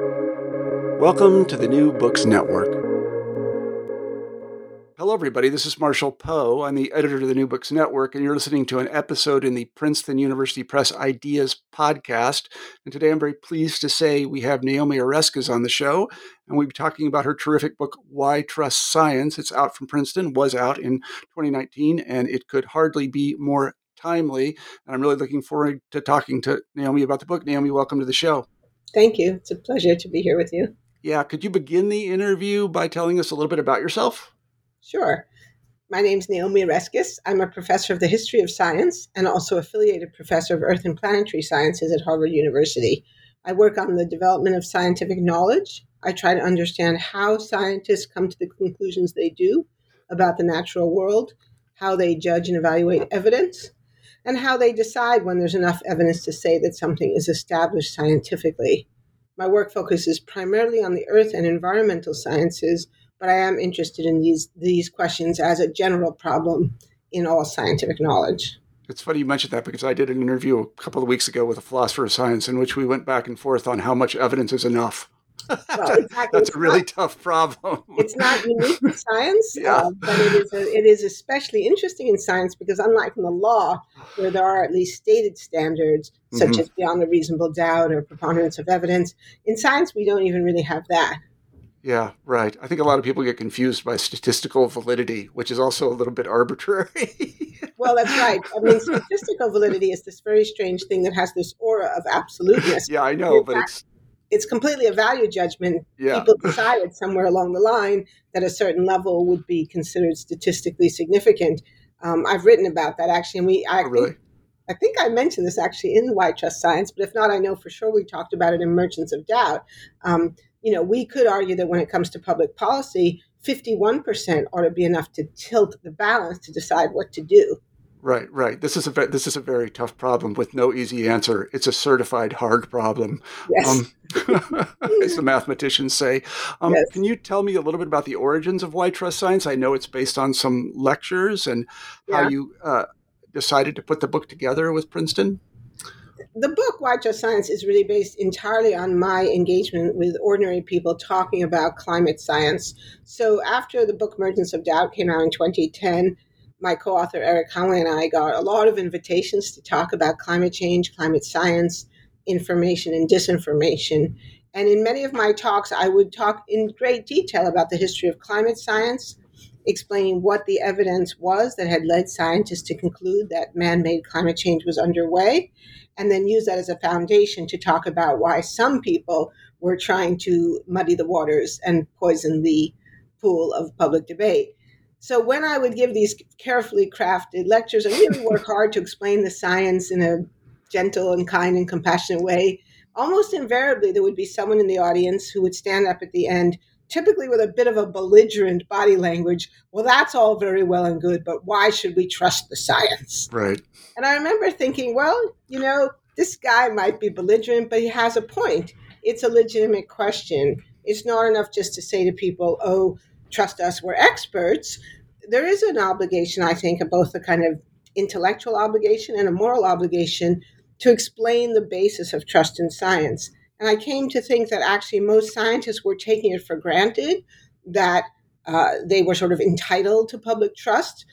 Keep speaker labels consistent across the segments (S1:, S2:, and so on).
S1: Welcome to the New Books Network. Hello, everybody. This is Marshall Poe. I'm the editor of the New Books Network, and you're listening to an episode in the Princeton University Press Ideas podcast. And today I'm very pleased to say we have Naomi Oreskes on the show, and we'll be talking about her terrific book, Why Trust Science. It's out from Princeton, was out in 2019, and it could hardly be more timely. And I'm really looking forward to talking to Naomi about the book. Naomi, welcome to the show.
S2: Thank you. It's a pleasure to be here with you.
S1: Yeah, could you begin the interview by telling us a little bit about yourself?
S2: Sure. My name is Naomi Oreskes. I'm a professor of the history of science and also affiliated professor of earth and planetary sciences at Harvard University. I work on the development of scientific knowledge. I try to understand how scientists come to the conclusions they do about the natural world, how they judge and evaluate evidence, and how they decide when there's enough evidence to say that something is established scientifically. My work focuses primarily on the earth and environmental sciences, but I am interested in these, these questions as a general problem in all scientific knowledge.
S1: It's funny you mentioned that because I did an interview a couple of weeks ago with a philosopher of science in which we went back and forth on how much evidence is enough. Well, exactly. That's a really not, tough problem.
S2: it's not unique to science, yeah. uh, but it is, a, it is especially interesting in science because, unlike in the law, where there are at least stated standards, such mm-hmm. as beyond a reasonable doubt or preponderance of evidence, in science, we don't even really have that.
S1: Yeah, right. I think a lot of people get confused by statistical validity, which is also a little bit arbitrary.
S2: well, that's right. I mean, statistical validity is this very strange thing that has this aura of absoluteness.
S1: Yeah, I know, but it's
S2: it's completely a value judgment. Yeah. People decided somewhere along the line that a certain level would be considered statistically significant. Um, I've written about that actually, and we I
S1: oh, really?
S2: think, I think I mentioned this actually in Why Trust Science, but if not, I know for sure we talked about it in Merchants of Doubt. Um, you know, we could argue that when it comes to public policy, 51% ought to be enough to tilt the balance to decide what to do.
S1: Right, right. This is a ve- this is a very tough problem with no easy answer. It's a certified hard problem,
S2: yes. um,
S1: as the mathematicians say. Um, yes. Can you tell me a little bit about the origins of Why Trust Science? I know it's based on some lectures and yeah. how you uh, decided to put the book together with Princeton.
S2: The book Why Trust Science is really based entirely on my engagement with ordinary people talking about climate science. So after the book Merchants of Doubt came out in 2010 my co author Eric Conway and I got a lot of invitations to talk about climate change, climate science, information, and disinformation. And in many of my talks, I would talk in great detail about the history of climate science, explaining what the evidence was that had led scientists to conclude that man made climate change was underway, and then use that as a foundation to talk about why some people were trying to muddy the waters and poison the pool of public debate. So when I would give these carefully crafted lectures, I really work hard to explain the science in a gentle and kind and compassionate way. Almost invariably, there would be someone in the audience who would stand up at the end, typically with a bit of a belligerent body language. Well, that's all very well and good, but why should we trust the science?
S1: Right.
S2: And I remember thinking, well, you know, this guy might be belligerent, but he has a point. It's a legitimate question. It's not enough just to say to people, oh, trust us, we're experts. There is an obligation, I think, of both a kind of intellectual obligation and a moral obligation to explain the basis of trust in science. And I came to think that actually most scientists were taking it for granted that uh, they were sort of entitled to public trust.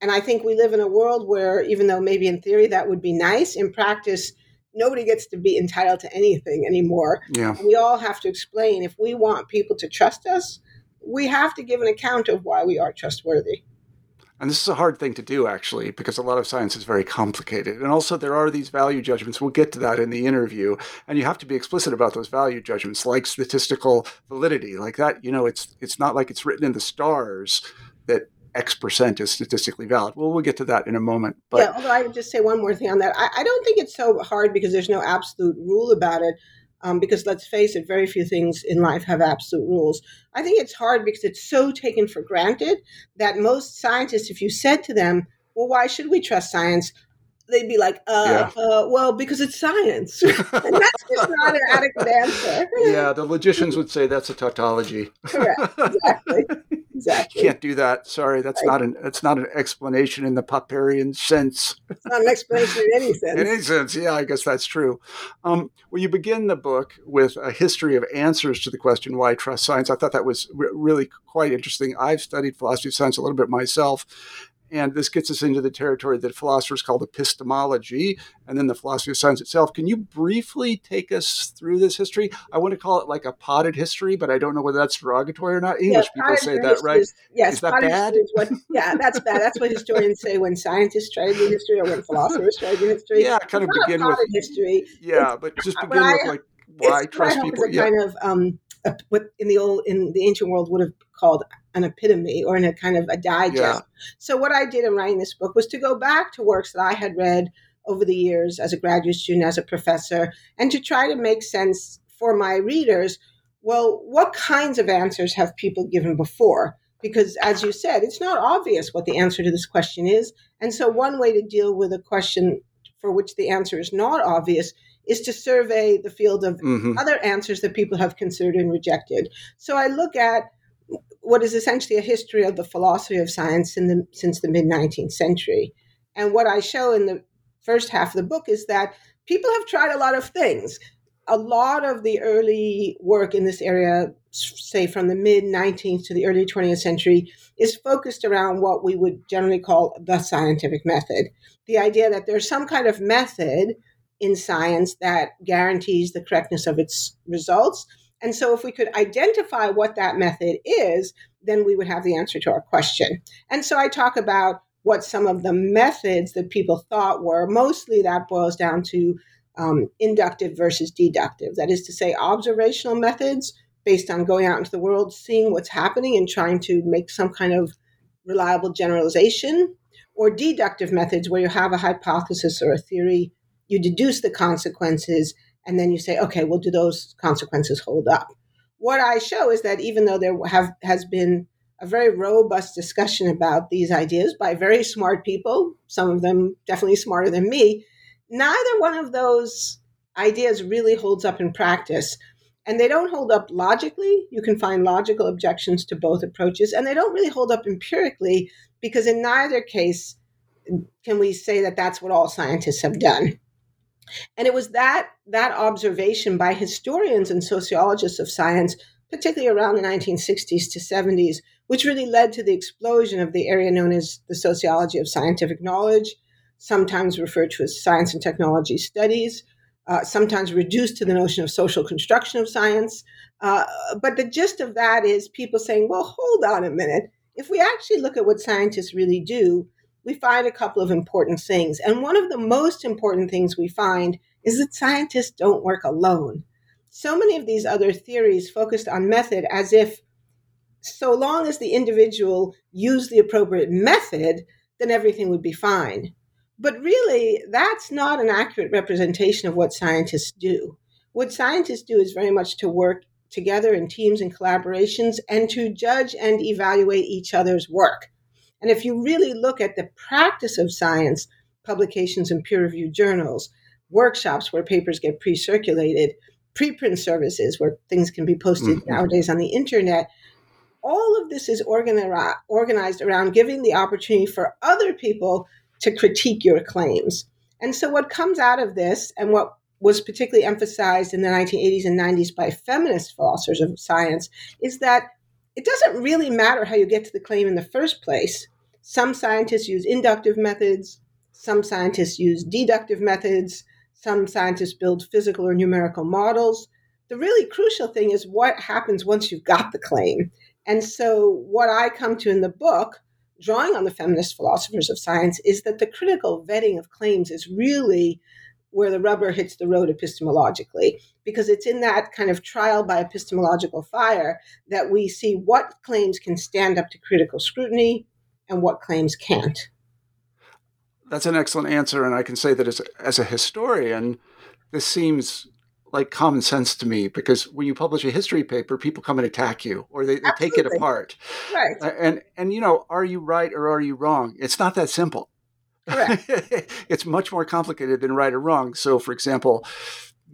S2: And I think we live in a world where, even though maybe in theory that would be nice, in practice, nobody gets to be entitled to anything anymore.
S1: Yeah.
S2: we all have to explain if we want people to trust us, we have to give an account of why we are trustworthy.
S1: And this is a hard thing to do, actually, because a lot of science is very complicated. And also, there are these value judgments. We'll get to that in the interview. And you have to be explicit about those value judgments, like statistical validity. Like that, you know, it's it's not like it's written in the stars that X percent is statistically valid. Well, we'll get to that in a moment.
S2: But yeah, although I would just say one more thing on that. I, I don't think it's so hard because there's no absolute rule about it um, because let's face it, very few things in life have absolute rules. I think it's hard because it's so taken for granted that most scientists, if you said to them, well, why should we trust science? They'd be like, uh, yeah. uh well, because it's science. and that's just not an adequate answer.
S1: yeah, the logicians would say that's a tautology.
S2: Correct, exactly. exactly.
S1: Can't do that. Sorry, that's right. not an that's not an explanation in the Popperian sense.
S2: It's not an explanation in any sense.
S1: in any sense, yeah, I guess that's true. Um, well, you begin the book with a history of answers to the question why trust science. I thought that was re- really quite interesting. I've studied philosophy of science a little bit myself, and this gets us into the territory that philosophers call epistemology and then the philosophy of science itself. Can you briefly take us through this history? I want to call it like a potted history, but I don't know whether that's derogatory or not. English yeah, people say that, right?
S2: Is, yes,
S1: is that bad? Is
S2: what, yeah, that's bad. That's what historians say when scientists try to do history or when philosophers try to do history.
S1: Yeah, kind of begin with
S2: history.
S1: Yeah, but just begin with like why trust people.
S2: Yeah. kind of um, a, what in the old in the ancient world would have called an epitome or in a kind of a digest. Yeah. So what I did in writing this book was to go back to works that I had read over the years as a graduate student, as a professor, and to try to make sense for my readers. Well, what kinds of answers have people given before? Because as you said, it's not obvious what the answer to this question is. And so one way to deal with a question for which the answer is not obvious is to survey the field of mm-hmm. other answers that people have considered and rejected. So I look at what is essentially a history of the philosophy of science the, since the mid 19th century. And what I show in the first half of the book is that people have tried a lot of things. A lot of the early work in this area, say from the mid 19th to the early 20th century, is focused around what we would generally call the scientific method. The idea that there's some kind of method in science that guarantees the correctness of its results. And so, if we could identify what that method is, then we would have the answer to our question. And so, I talk about what some of the methods that people thought were. Mostly that boils down to um, inductive versus deductive. That is to say, observational methods based on going out into the world, seeing what's happening, and trying to make some kind of reliable generalization, or deductive methods where you have a hypothesis or a theory you deduce the consequences, and then you say, okay, well, do those consequences hold up? What I show is that even though there have has been a very robust discussion about these ideas by very smart people, some of them definitely smarter than me, neither one of those ideas really holds up in practice. And they don't hold up logically. You can find logical objections to both approaches, and they don't really hold up empirically because in neither case can we say that that's what all scientists have done. And it was that that observation by historians and sociologists of science, particularly around the 1960s to 70s, which really led to the explosion of the area known as the sociology of scientific knowledge, sometimes referred to as science and technology studies, uh, sometimes reduced to the notion of social construction of science. Uh, but the gist of that is people saying, well, hold on a minute. If we actually look at what scientists really do, we find a couple of important things. And one of the most important things we find is that scientists don't work alone. So many of these other theories focused on method as if so long as the individual used the appropriate method, then everything would be fine. But really, that's not an accurate representation of what scientists do. What scientists do is very much to work together in teams and collaborations and to judge and evaluate each other's work. And if you really look at the practice of science, publications in peer reviewed journals, workshops where papers get pre circulated, preprint services where things can be posted mm-hmm. nowadays on the internet, all of this is organized around giving the opportunity for other people to critique your claims. And so, what comes out of this, and what was particularly emphasized in the 1980s and 90s by feminist philosophers of science, is that it doesn't really matter how you get to the claim in the first place. Some scientists use inductive methods, some scientists use deductive methods, some scientists build physical or numerical models. The really crucial thing is what happens once you've got the claim. And so, what I come to in the book, drawing on the feminist philosophers of science, is that the critical vetting of claims is really where the rubber hits the road epistemologically, because it's in that kind of trial by epistemological fire that we see what claims can stand up to critical scrutiny, and what claims can't?
S1: That's an excellent answer. And I can say that as a, as a historian, this seems like common sense to me because when you publish a history paper, people come and attack you or they, they take it apart.
S2: Right.
S1: And, and, you know, are you right or are you wrong? It's not that simple. Correct. it's much more complicated than right or wrong. So, for example,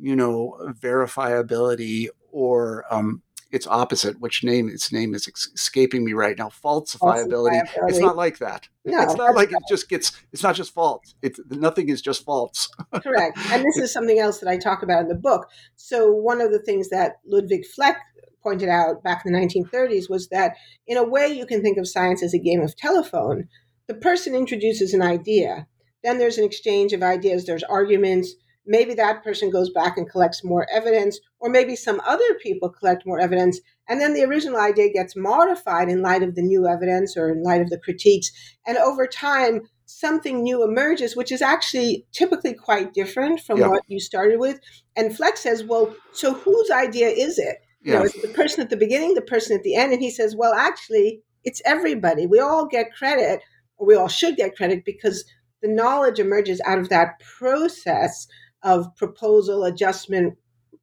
S1: you know, verifiability or um, its opposite, which name its name is escaping me right now. Falsifiability. falsifiability. It's not like that. No, it's not like right. it just gets. It's not just false. It's nothing is just false.
S2: Correct. And this is something else that I talk about in the book. So one of the things that Ludwig Fleck pointed out back in the 1930s was that in a way you can think of science as a game of telephone. The person introduces an idea, then there's an exchange of ideas, there's arguments. Maybe that person goes back and collects more evidence, or maybe some other people collect more evidence, and then the original idea gets modified in light of the new evidence or in light of the critiques. And over time, something new emerges, which is actually typically quite different from yeah. what you started with. And Fleck says, well, so whose idea is it? You know, it's the person at the beginning, the person at the end. And he says, well, actually, it's everybody. We all get credit, or we all should get credit because the knowledge emerges out of that process of proposal, adjustment,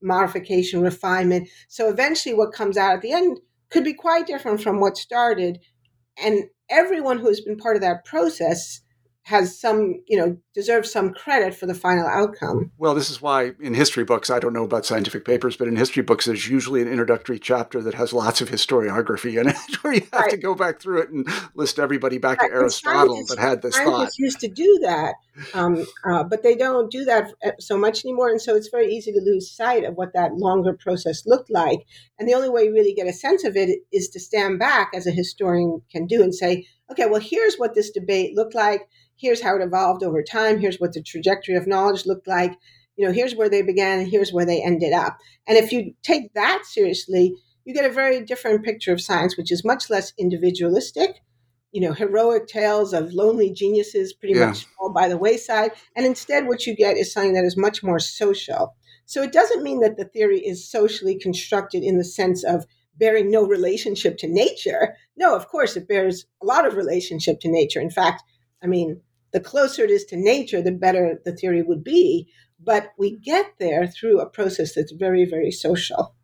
S2: modification, refinement. So eventually, what comes out at the end could be quite different from what started. And everyone who has been part of that process has some, you know, deserves some credit for the final outcome.
S1: Well, this is why in history books, I don't know about scientific papers, but in history books, there's usually an introductory chapter that has lots of historiography in it, where you have right. to go back through it and list everybody back right. to Aristotle that had this thought.
S2: used to do that, um, uh, but they don't do that uh, so much anymore, and so it's very easy to lose sight of what that longer process looked like. And the only way you really get a sense of it is to stand back, as a historian can do, and say, okay, well, here's what this debate looked like here's how it evolved over time here's what the trajectory of knowledge looked like you know here's where they began and here's where they ended up. And if you take that seriously you get a very different picture of science which is much less individualistic you know heroic tales of lonely geniuses pretty yeah. much fall by the wayside. And instead what you get is something that is much more social. So it doesn't mean that the theory is socially constructed in the sense of bearing no relationship to nature. No of course it bears a lot of relationship to nature. In fact i mean the closer it is to nature, the better the theory would be. But we get there through a process that's very, very social.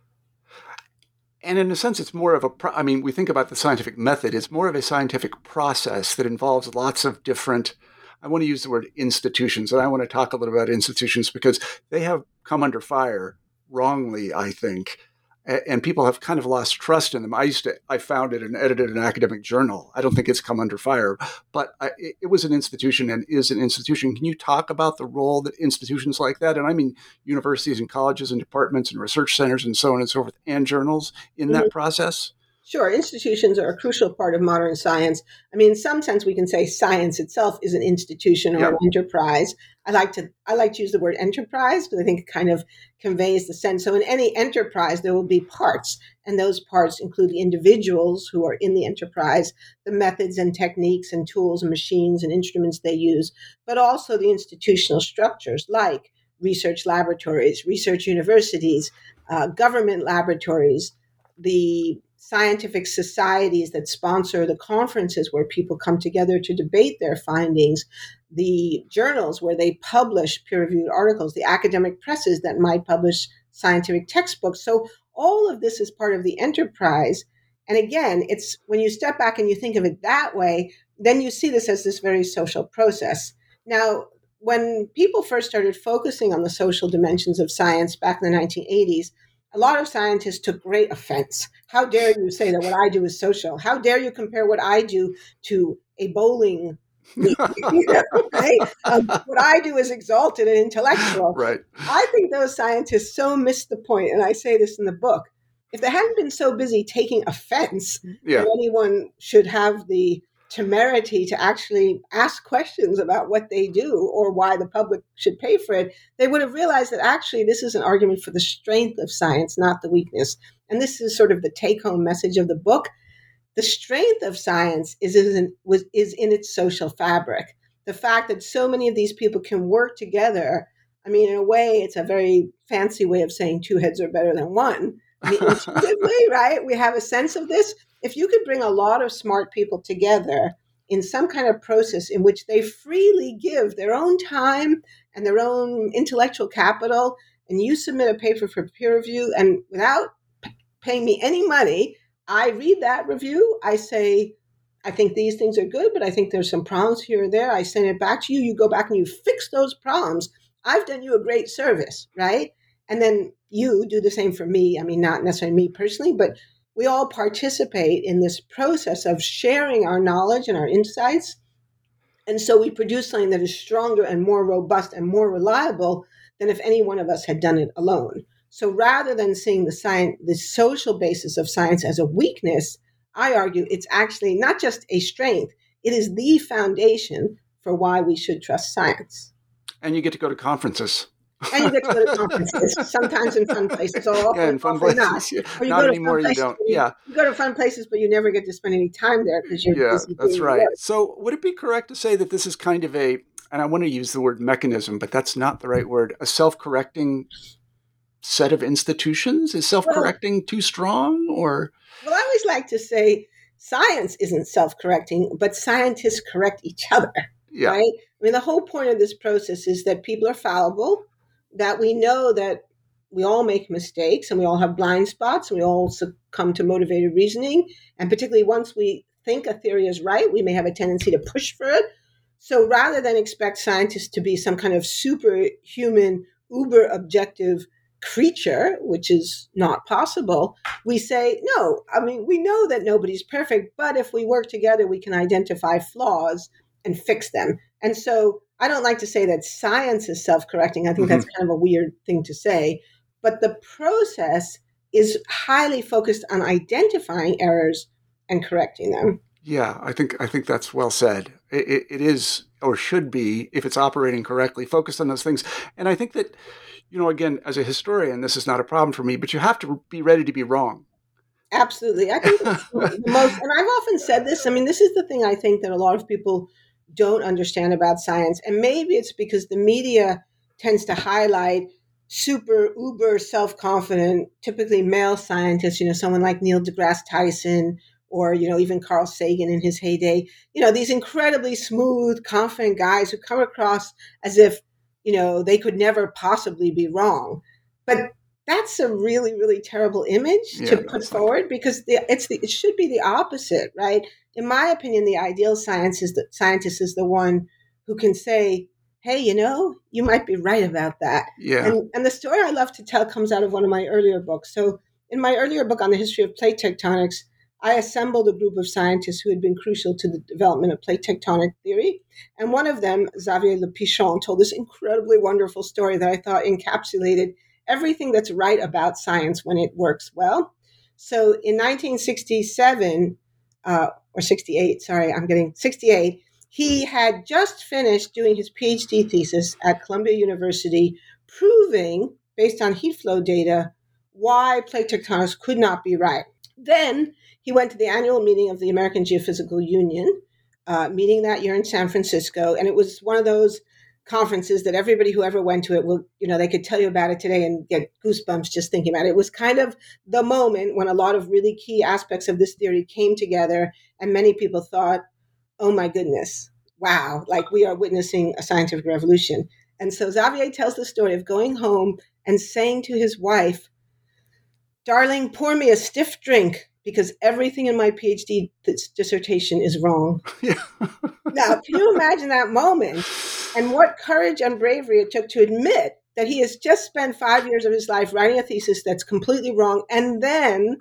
S1: And in a sense, it's more of a, pro- I mean, we think about the scientific method, it's more of a scientific process that involves lots of different, I want to use the word institutions. And I want to talk a little about institutions because they have come under fire wrongly, I think, and people have kind of lost trust in them. I used to, I founded and edited an academic journal. I don't think it's come under fire, but I, it was an institution and is an institution. Can you talk about the role that institutions like that, and I mean universities and colleges and departments and research centers and so on and so forth, and journals in mm-hmm. that process?
S2: Sure, institutions are a crucial part of modern science. I mean, in some sense, we can say science itself is an institution or yep. an enterprise. I like to I like to use the word enterprise because I think it kind of conveys the sense. So, in any enterprise, there will be parts, and those parts include the individuals who are in the enterprise, the methods and techniques and tools and machines and instruments they use, but also the institutional structures like research laboratories, research universities, uh, government laboratories, the scientific societies that sponsor the conferences where people come together to debate their findings, the journals where they publish peer reviewed articles, the academic presses that might publish scientific textbooks. So, all of this is part of the enterprise. And again, it's when you step back and you think of it that way, then you see this as this very social process. Now, when people first started focusing on the social dimensions of science back in the 1980s, a lot of scientists took great offense. How dare you say that what I do is social? How dare you compare what I do to a bowling right? Um, what I do is exalted and intellectual.
S1: Right.
S2: I think those scientists so missed the point, and I say this in the book. If they hadn't been so busy taking offense yeah. anyone should have the temerity to actually ask questions about what they do or why the public should pay for it, they would have realized that actually this is an argument for the strength of science, not the weakness. And this is sort of the take home message of the book. The strength of science is in, was, is in its social fabric. The fact that so many of these people can work together. I mean, in a way, it's a very fancy way of saying two heads are better than one. intuitively, right? We have a sense of this if you could bring a lot of smart people together in some kind of process in which they freely give their own time and their own intellectual capital, and you submit a paper for peer review, and without paying me any money, I read that review. I say, I think these things are good, but I think there's some problems here or there. I send it back to you. You go back and you fix those problems. I've done you a great service, right? and then you do the same for me. I mean, not necessarily me personally, but we all participate in this process of sharing our knowledge and our insights. And so we produce something that is stronger and more robust and more reliable than if any one of us had done it alone. So rather than seeing the science, the social basis of science as a weakness, I argue it's actually not just a strength, it is the foundation for why we should trust science.
S1: And you get to go to conferences.
S2: And you get to go to conferences, sometimes in fun places, or
S1: yeah, in fun places.
S2: not.
S1: Yeah. Or you not go to anymore. You don't.
S2: You,
S1: yeah,
S2: you go to fun places, but you never get to spend any time there because you're
S1: yeah, that's right.
S2: Work.
S1: So, would it be correct to say that this is kind of a, and I want to use the word mechanism, but that's not the right word, a self-correcting set of institutions? Is self-correcting well, too strong, or?
S2: Well, I always like to say science isn't self-correcting, but scientists correct each other.
S1: Yeah.
S2: Right? I mean, the whole point of this process is that people are fallible that we know that we all make mistakes and we all have blind spots and we all succumb to motivated reasoning. And particularly once we think a theory is right, we may have a tendency to push for it. So rather than expect scientists to be some kind of superhuman, uber objective creature, which is not possible, we say, no, I mean, we know that nobody's perfect, but if we work together, we can identify flaws and fix them. And so I don't like to say that science is self correcting. I think mm-hmm. that's kind of a weird thing to say. But the process is highly focused on identifying errors and correcting them.
S1: Yeah, I think I think that's well said. It, it, it is or should be, if it's operating correctly, focused on those things. And I think that, you know, again, as a historian, this is not a problem for me. But you have to be ready to be wrong.
S2: Absolutely, I think the most. And I've often said this. I mean, this is the thing I think that a lot of people don't understand about science. And maybe it's because the media tends to highlight super uber self-confident, typically male scientists, you know, someone like Neil deGrasse Tyson or, you know, even Carl Sagan in his heyday, you know, these incredibly smooth, confident guys who come across as if, you know, they could never possibly be wrong. But that's a really, really terrible image yeah, to put forward because the, it's the, it should be the opposite, right? in my opinion, the ideal science is that scientist is the one who can say, "Hey, you know, you might be right about that."
S1: Yeah.
S2: And, and the story I love to tell comes out of one of my earlier books. So, in my earlier book on the history of plate tectonics, I assembled a group of scientists who had been crucial to the development of plate tectonic theory. And one of them, Xavier Le Pichon, told this incredibly wonderful story that I thought encapsulated everything that's right about science when it works well. So in 1967, uh, or 68, sorry, I'm getting 68. He had just finished doing his PhD thesis at Columbia University, proving, based on heat flow data, why plate tectonics could not be right. Then he went to the annual meeting of the American Geophysical Union, uh, meeting that year in San Francisco, and it was one of those conferences that everybody who ever went to it will, you know, they could tell you about it today and get goosebumps just thinking about it. It was kind of the moment when a lot of really key aspects of this theory came together, and many people thought, oh my goodness, wow, like we are witnessing a scientific revolution. And so Xavier tells the story of going home and saying to his wife, Darling, pour me a stiff drink because everything in my PhD dissertation is wrong. Yeah. now, can you imagine that moment and what courage and bravery it took to admit that he has just spent five years of his life writing a thesis that's completely wrong? And then,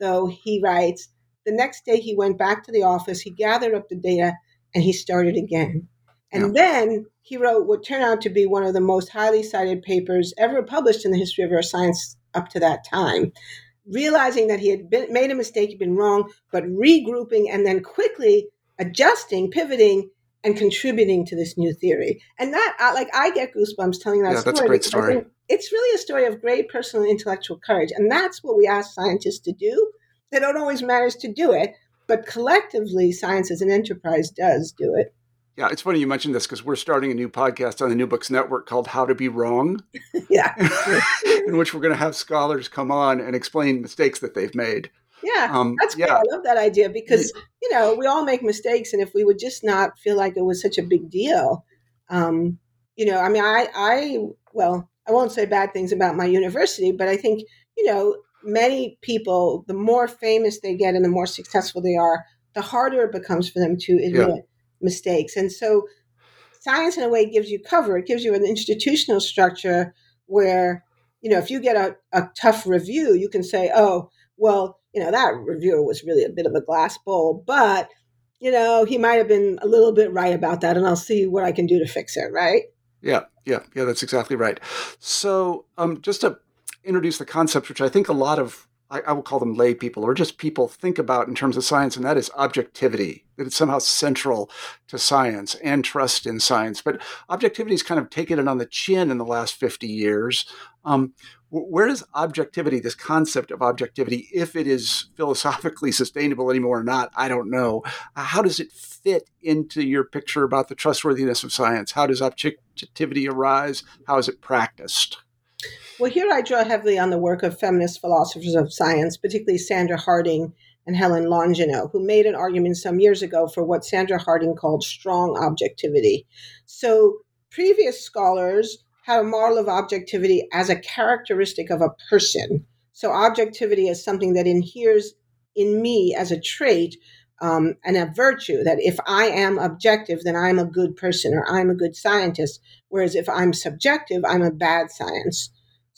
S2: though, he writes, the next day he went back to the office, he gathered up the data, and he started again. And yeah. then he wrote what turned out to be one of the most highly cited papers ever published in the history of our science up to that time realizing that he had been, made a mistake, he'd been wrong, but regrouping and then quickly adjusting, pivoting, and contributing to this new theory. And that, like, I get goosebumps telling that
S1: yeah,
S2: story.
S1: That's a great story.
S2: It's really a story of great personal and intellectual courage. And that's what we ask scientists to do. They don't always manage to do it, but collectively, science as an enterprise does do it.
S1: Yeah, it's funny you mentioned this because we're starting a new podcast on the New Books Network called How to Be Wrong.
S2: yeah.
S1: in which we're going to have scholars come on and explain mistakes that they've made.
S2: Yeah, um, that's yeah. Great. I love that idea because, you know, we all make mistakes. And if we would just not feel like it was such a big deal, um, you know, I mean, I, I, well, I won't say bad things about my university, but I think, you know, many people, the more famous they get and the more successful they are, the harder it becomes for them to admit. Yeah mistakes. And so science in a way gives you cover. It gives you an institutional structure where you know, if you get a, a tough review, you can say, oh, well, you know, that reviewer was really a bit of a glass bowl, but, you know, he might have been a little bit right about that, and I'll see what I can do to fix it, right?
S1: Yeah, yeah, yeah, that's exactly right. So, um, just to introduce the concept, which I think a lot of I, I will call them lay people or just people think about in terms of science, and that is objectivity, that it's somehow central to science and trust in science. But objectivity has kind of taken it on the chin in the last 50 years. Um, where does objectivity, this concept of objectivity, if it is philosophically sustainable anymore or not, I don't know. How does it fit into your picture about the trustworthiness of science? How does objectivity arise? How is it practiced?
S2: Well, here I draw heavily on the work of feminist philosophers of science, particularly Sandra Harding and Helen Longino, who made an argument some years ago for what Sandra Harding called strong objectivity. So, previous scholars had a model of objectivity as a characteristic of a person. So, objectivity is something that inheres in me as a trait um, and a virtue that if I am objective, then I'm a good person or I'm a good scientist. Whereas if I'm subjective, I'm a bad science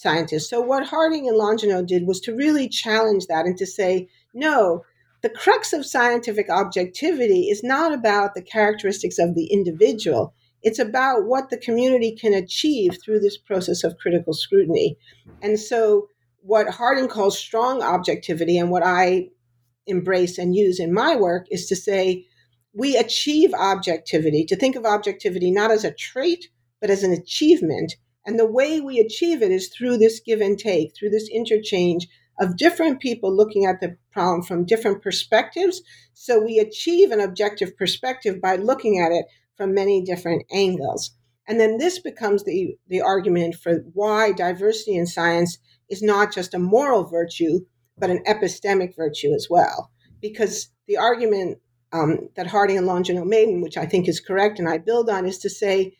S2: scientists. So what Harding and Longino did was to really challenge that and to say, no, the crux of scientific objectivity is not about the characteristics of the individual. It's about what the community can achieve through this process of critical scrutiny. And so, what Harding calls strong objectivity, and what I embrace and use in my work, is to say we achieve objectivity, to think of objectivity not as a trait, but as an achievement. And the way we achieve it is through this give and take, through this interchange of different people looking at the problem from different perspectives. So we achieve an objective perspective by looking at it from many different angles. And then this becomes the, the argument for why diversity in science is not just a moral virtue, but an epistemic virtue as well. Because the argument um, that Harding and Longino made, which I think is correct and I build on, is to say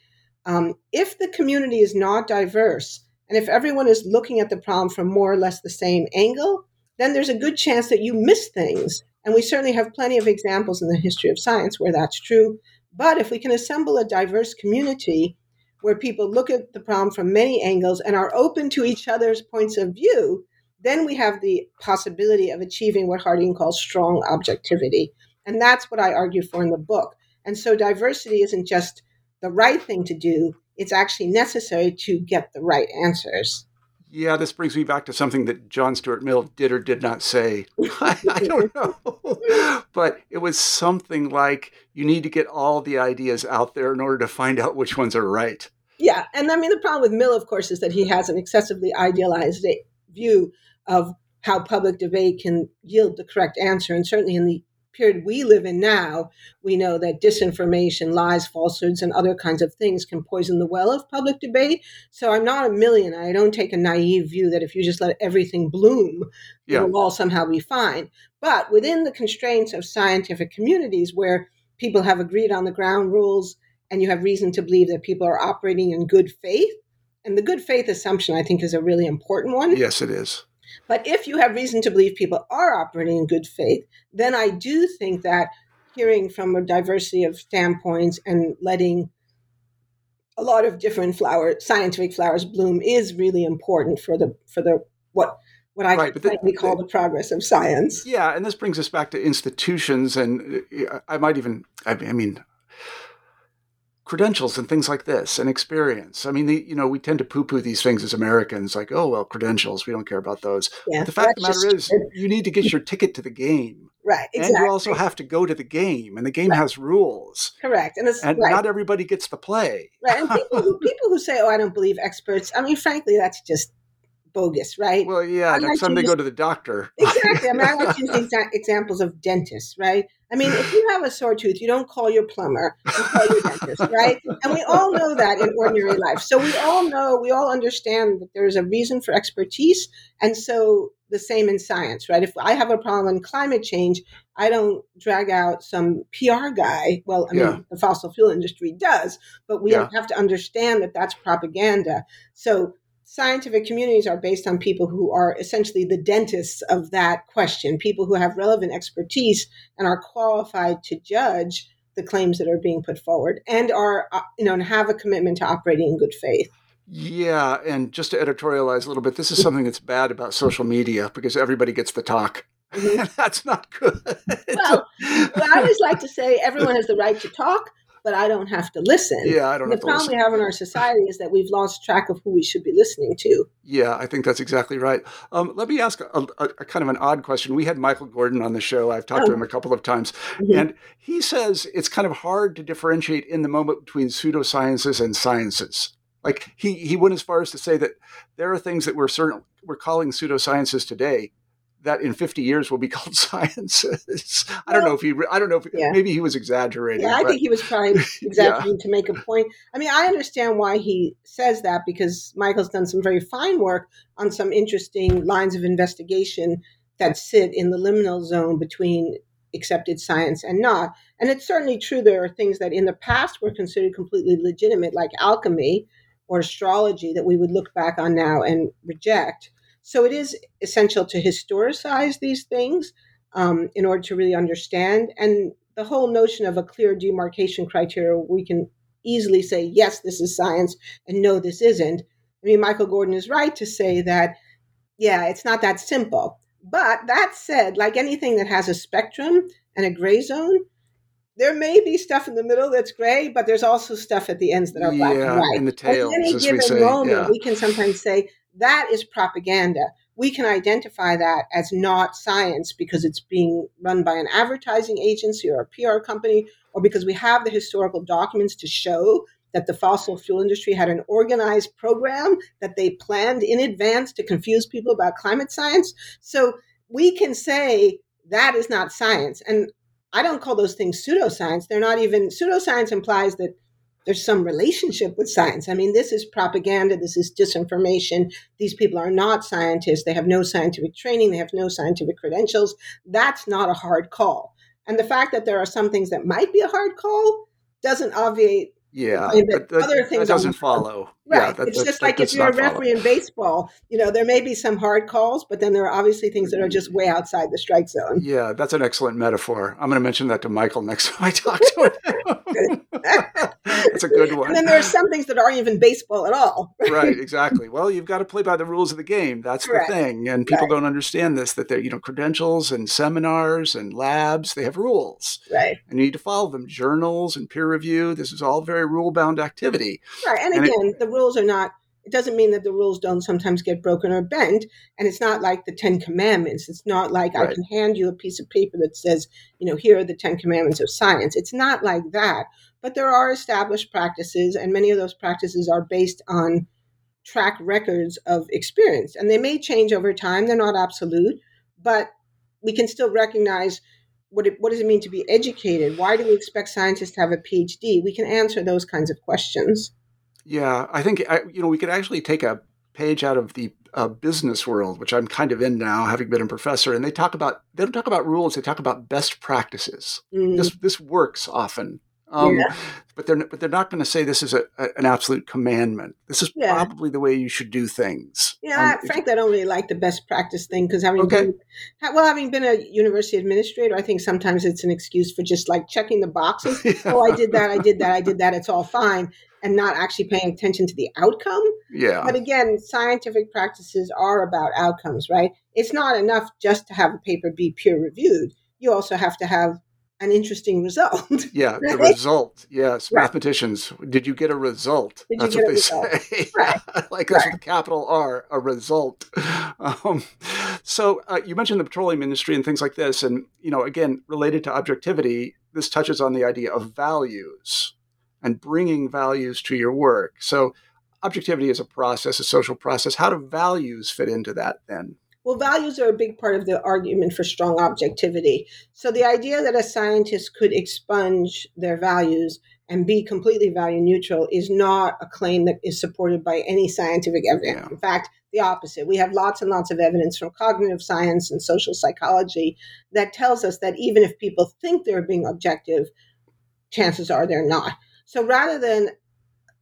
S2: um, if the community is not diverse, and if everyone is looking at the problem from more or less the same angle, then there's a good chance that you miss things. And we certainly have plenty of examples in the history of science where that's true. But if we can assemble a diverse community where people look at the problem from many angles and are open to each other's points of view, then we have the possibility of achieving what Harding calls strong objectivity. And that's what I argue for in the book. And so diversity isn't just the right thing to do. It's actually necessary to get the right answers.
S1: Yeah, this brings me back to something that John Stuart Mill did or did not say. I, I, don't know. but it was something like you need to get all the ideas out there in order to find out which ones are right.
S2: Yeah. And I mean, the problem with Mill, of course, is that he has an excessively idealized view of how public debate can yield the correct answer. And certainly in the period we live in now, we know that disinformation, lies, falsehoods, and other kinds of things can poison the well of public debate. So I'm not a Millian. I don't take a naive view that if you just let everything bloom, yeah. it'll all somehow be fine. But within the constraints of scientific communities where people have agreed on the ground rules and you have reason to believe that people are operating in good faith, and the good faith assumption, I think, is a really important one.
S1: Yes, it is.
S2: But if you have reason to believe people are operating in good faith, then I do think that hearing from a diversity of standpoints and letting a lot of different flower scientific flowers bloom is really important for the for the what what I right, the, call the, the progress of science.
S1: Yeah, and this brings us back to institutions, and uh, I might even I mean credentials and things like this and experience. I mean, the, you know, we tend to poo-poo these things as Americans, like, oh well, credentials, we don't care about those. Yeah, but the fact of the matter is, you need to get your ticket to the game.
S2: Right, exactly.
S1: And you also have to go to the game, and the game right. has rules.
S2: Correct,
S1: and, and
S2: right.
S1: not everybody gets to play.
S2: Right, and people who, people who say, "Oh, I don't believe experts," I mean, frankly, that's just bogus, right?
S1: Well, yeah, I next time they go to the doctor.
S2: exactly. I mean, I like to use examples of dentists, right? I mean, if you have a sore tooth, you don't call your plumber, you call your dentist, right? And we all know that in ordinary life. So we all know, we all understand that there's a reason for expertise. And so the same in science, right? If I have a problem in climate change, I don't drag out some PR guy. Well, I mean, yeah. the fossil fuel industry does, but we yeah. have to understand that that's propaganda. So scientific communities are based on people who are essentially the dentists of that question, people who have relevant expertise and are qualified to judge the claims that are being put forward and are, uh, you know, and have a commitment to operating in good faith.
S1: Yeah, and just to editorialize a little bit, this is something that's bad about social media because everybody gets the talk. Mm-hmm. that's not good.
S2: Well, well, I always like to say everyone has the right to talk, but I don't have to listen.
S1: Yeah, I don't.
S2: The problem we have in our society is that we've lost track of who we should be listening to.
S1: Yeah, I think that's exactly right. Um, let me ask a, a, a, kind of an odd question. We had Michael Gordon on the show. I've talked oh. to him a couple of times, mm-hmm. and he says it's kind of hard to differentiate in the moment between pseudosciences and sciences. Like he he went as far as to say that there are things that we're certain we're calling pseudosciences today that in 50 years will be called sciences. I don't know if he, I don't know if yeah. maybe he was exaggerating.
S2: Yeah, I but, think he was trying exaggerating yeah. to make a point. I mean, I understand why he says that because Michael's done some very fine work on some interesting lines of investigation that sit in the liminal zone between accepted science and not. And it's certainly true there are things that in the past were considered completely legitimate, like alchemy or astrology, that we would look back on now and reject. So it is essential to historicize these things um, in order to really understand. And the whole notion of a clear demarcation criteria, we can easily say, yes, this is science, and no, this isn't. I mean, Michael Gordon is right to say that, yeah, it's not that simple. But that said, like anything that has a spectrum and a gray zone, there may be stuff in the middle that's gray, but there's also stuff at the ends that are black
S1: yeah,
S2: and white.
S1: In the tails,
S2: at any given moment, yeah. we can sometimes say that is propaganda. We can identify that as not science because it's being run by an advertising agency or a PR company, or because we have the historical documents to show that the fossil fuel industry had an organized program that they planned in advance to confuse people about climate science. So we can say that is not science. And I don't call those things pseudoscience. They're not even pseudoscience implies that there's some relationship with science. I mean, this is propaganda, this is disinformation. These people are not scientists, they have no scientific training, they have no scientific credentials. That's not a hard call. And the fact that there are some things that might be a hard call doesn't obviate
S1: yeah, that, things that doesn't follow.
S2: Right.
S1: Yeah,
S2: that, it's just like if you're a referee follow. in baseball, you know, there may be some hard calls, but then there are obviously things that are just way outside the strike zone.
S1: Yeah, that's an excellent metaphor. I'm going to mention that to Michael next time I talk to him. that's a good one.
S2: And then there are some things that aren't even baseball at all.
S1: right, exactly. Well, you've got to play by the rules of the game. That's the thing. And people right. don't understand this that they're, you know, credentials and seminars and labs, they have rules.
S2: Right.
S1: And you need to follow them. Journals and peer review, this is all very rule bound activity.
S2: Right. And, and again, it, the rules are not it doesn't mean that the rules don't sometimes get broken or bent and it's not like the 10 commandments. It's not like right. i can hand you a piece of paper that says you know here are the 10 commandments of science. It's not like that. But there are established practices and many of those practices are based on track records of experience. And they may change over time. They're not absolute but we can still recognize what, it, what does it mean to be educated? Why do we expect scientists to have a phd we can answer those kinds of questions
S1: yeah, I think you know we could actually take a page out of the uh, business world, which I'm kind of in now, having been a professor, and they talk about they don't talk about rules; they talk about best practices. Mm. This this works often, um, yeah. but they're but they're not going to say this is a, a, an absolute commandment. This is yeah. probably the way you should do things.
S2: Yeah, um, frankly, I don't really like the best practice thing because having okay. been, well, having been a university administrator, I think sometimes it's an excuse for just like checking the boxes. yeah. Oh, I did that, I did that, I did that. It's all fine and not actually paying attention to the outcome.
S1: Yeah.
S2: But again, scientific practices are about outcomes, right? It's not enough just to have a paper be peer reviewed. You also have to have an interesting result.
S1: Yeah, right? the result. Yes, right. mathematicians. Did you get a result?
S2: Did
S1: that's
S2: what
S1: they
S2: result?
S1: say.
S2: Right.
S1: like that's right. with capital R, a result. Um, so uh, you mentioned the petroleum industry and things like this, and you know, again, related to objectivity, this touches on the idea of values and bringing values to your work. So, objectivity is a process, a social process. How do values fit into that then?
S2: Well, values are a big part of the argument for strong objectivity. So, the idea that a scientist could expunge their values and be completely value neutral is not a claim that is supported by any scientific evidence. Yeah. In fact, the opposite. We have lots and lots of evidence from cognitive science and social psychology that tells us that even if people think they're being objective, chances are they're not. So rather than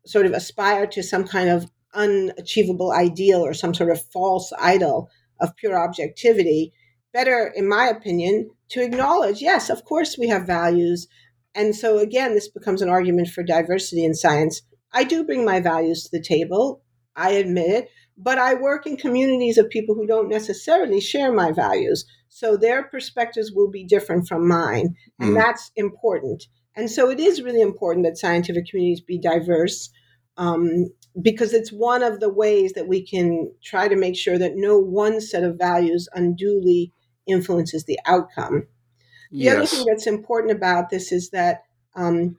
S2: sort of aspire to some kind of unachievable ideal or some sort of false idol of pure objectivity, better, in my opinion, to acknowledge yes, of course we have values. And so again, this becomes an argument for diversity in science. I do bring my values to the table. I admit it. But I work in communities of people who don't necessarily share my values. So their perspectives will be different from mine. And mm. that's important. And so it is really important that scientific communities be diverse um, because it's one of the ways that we can try to make sure that no one set of values unduly influences the outcome. The yes. other thing that's important about this is that um,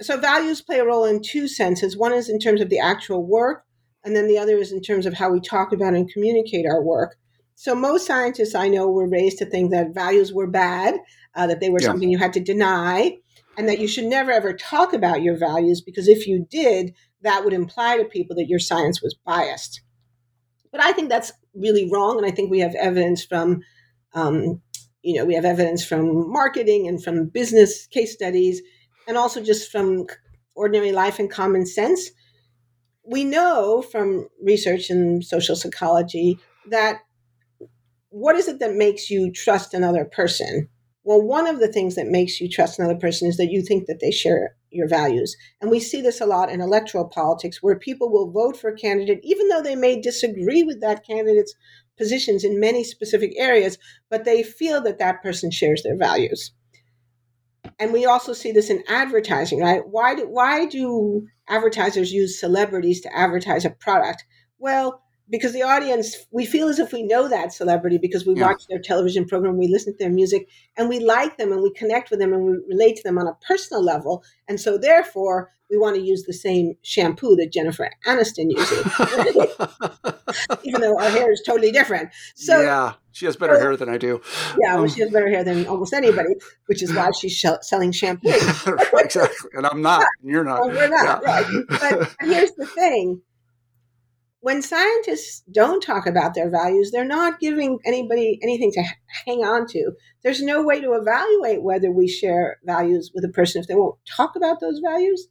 S2: so values play a role in two senses. One is in terms of the actual work, and then the other is in terms of how we talk about and communicate our work. So most scientists I know were raised to think that values were bad, uh, that they were yeah. something you had to deny, and that you should never ever talk about your values because if you did, that would imply to people that your science was biased. But I think that's really wrong, and I think we have evidence from, um, you know, we have evidence from marketing and from business case studies, and also just from ordinary life and common sense. We know from research in social psychology that what is it that makes you trust another person? Well, one of the things that makes you trust another person is that you think that they share your values. And we see this a lot in electoral politics where people will vote for a candidate even though they may disagree with that candidate's positions in many specific areas, but they feel that that person shares their values. And we also see this in advertising, right? Why do, why do advertisers use celebrities to advertise a product? Well, because the audience we feel as if we know that celebrity because we yeah. watch their television program we listen to their music and we like them and we connect with them and we relate to them on a personal level. And so therefore we want to use the same shampoo that jennifer aniston uses even though our hair is totally different. So
S1: yeah she has better so, hair than i do.
S2: Yeah well, um, she has better hair than almost anybody which is why she's sh- selling shampoo.
S1: Exactly and i'm not and you're not.
S2: Well, we're not yeah. right. But here's the thing when scientists don't talk about their values, they're not giving anybody anything to hang on to. There's no way to evaluate whether we share values with a person if they won't talk about those values.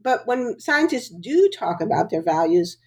S2: But when scientists do talk about their values,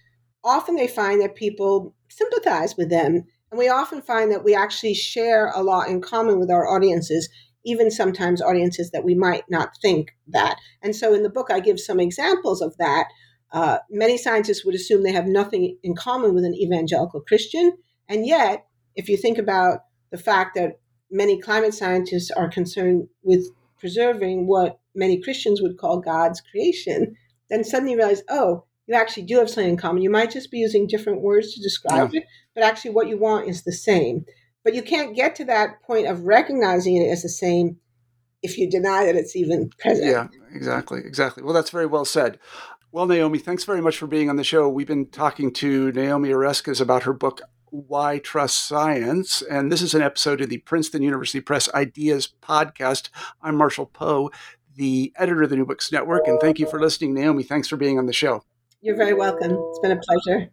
S2: often they find that people sympathize with them. And we often find that we actually share a lot in common with our audiences, even sometimes audiences that we might not think that. And so in the book, I give some examples of that uh, many scientists would assume they have nothing in common with an evangelical Christian. And yet, if you think about the fact that many climate scientists are concerned with preserving what many Christians would call God's creation, then suddenly you realize, oh, you actually do have something in common. You might just be using different words to describe yeah. it, but actually what you want is the same. But you can't get to that point of recognizing it as the same if you deny that it's even present.
S1: Yeah, exactly, exactly. Well, that's very well said. Well, Naomi, thanks very much for being on the show. We've been talking to Naomi Oreskes about her book, Why Trust Science. And this is an episode of the Princeton University Press Ideas podcast. I'm Marshall Poe, the editor of the New Books Network. And thank you for listening, Naomi. Thanks for being on the show.
S2: You're very welcome. It's been a pleasure.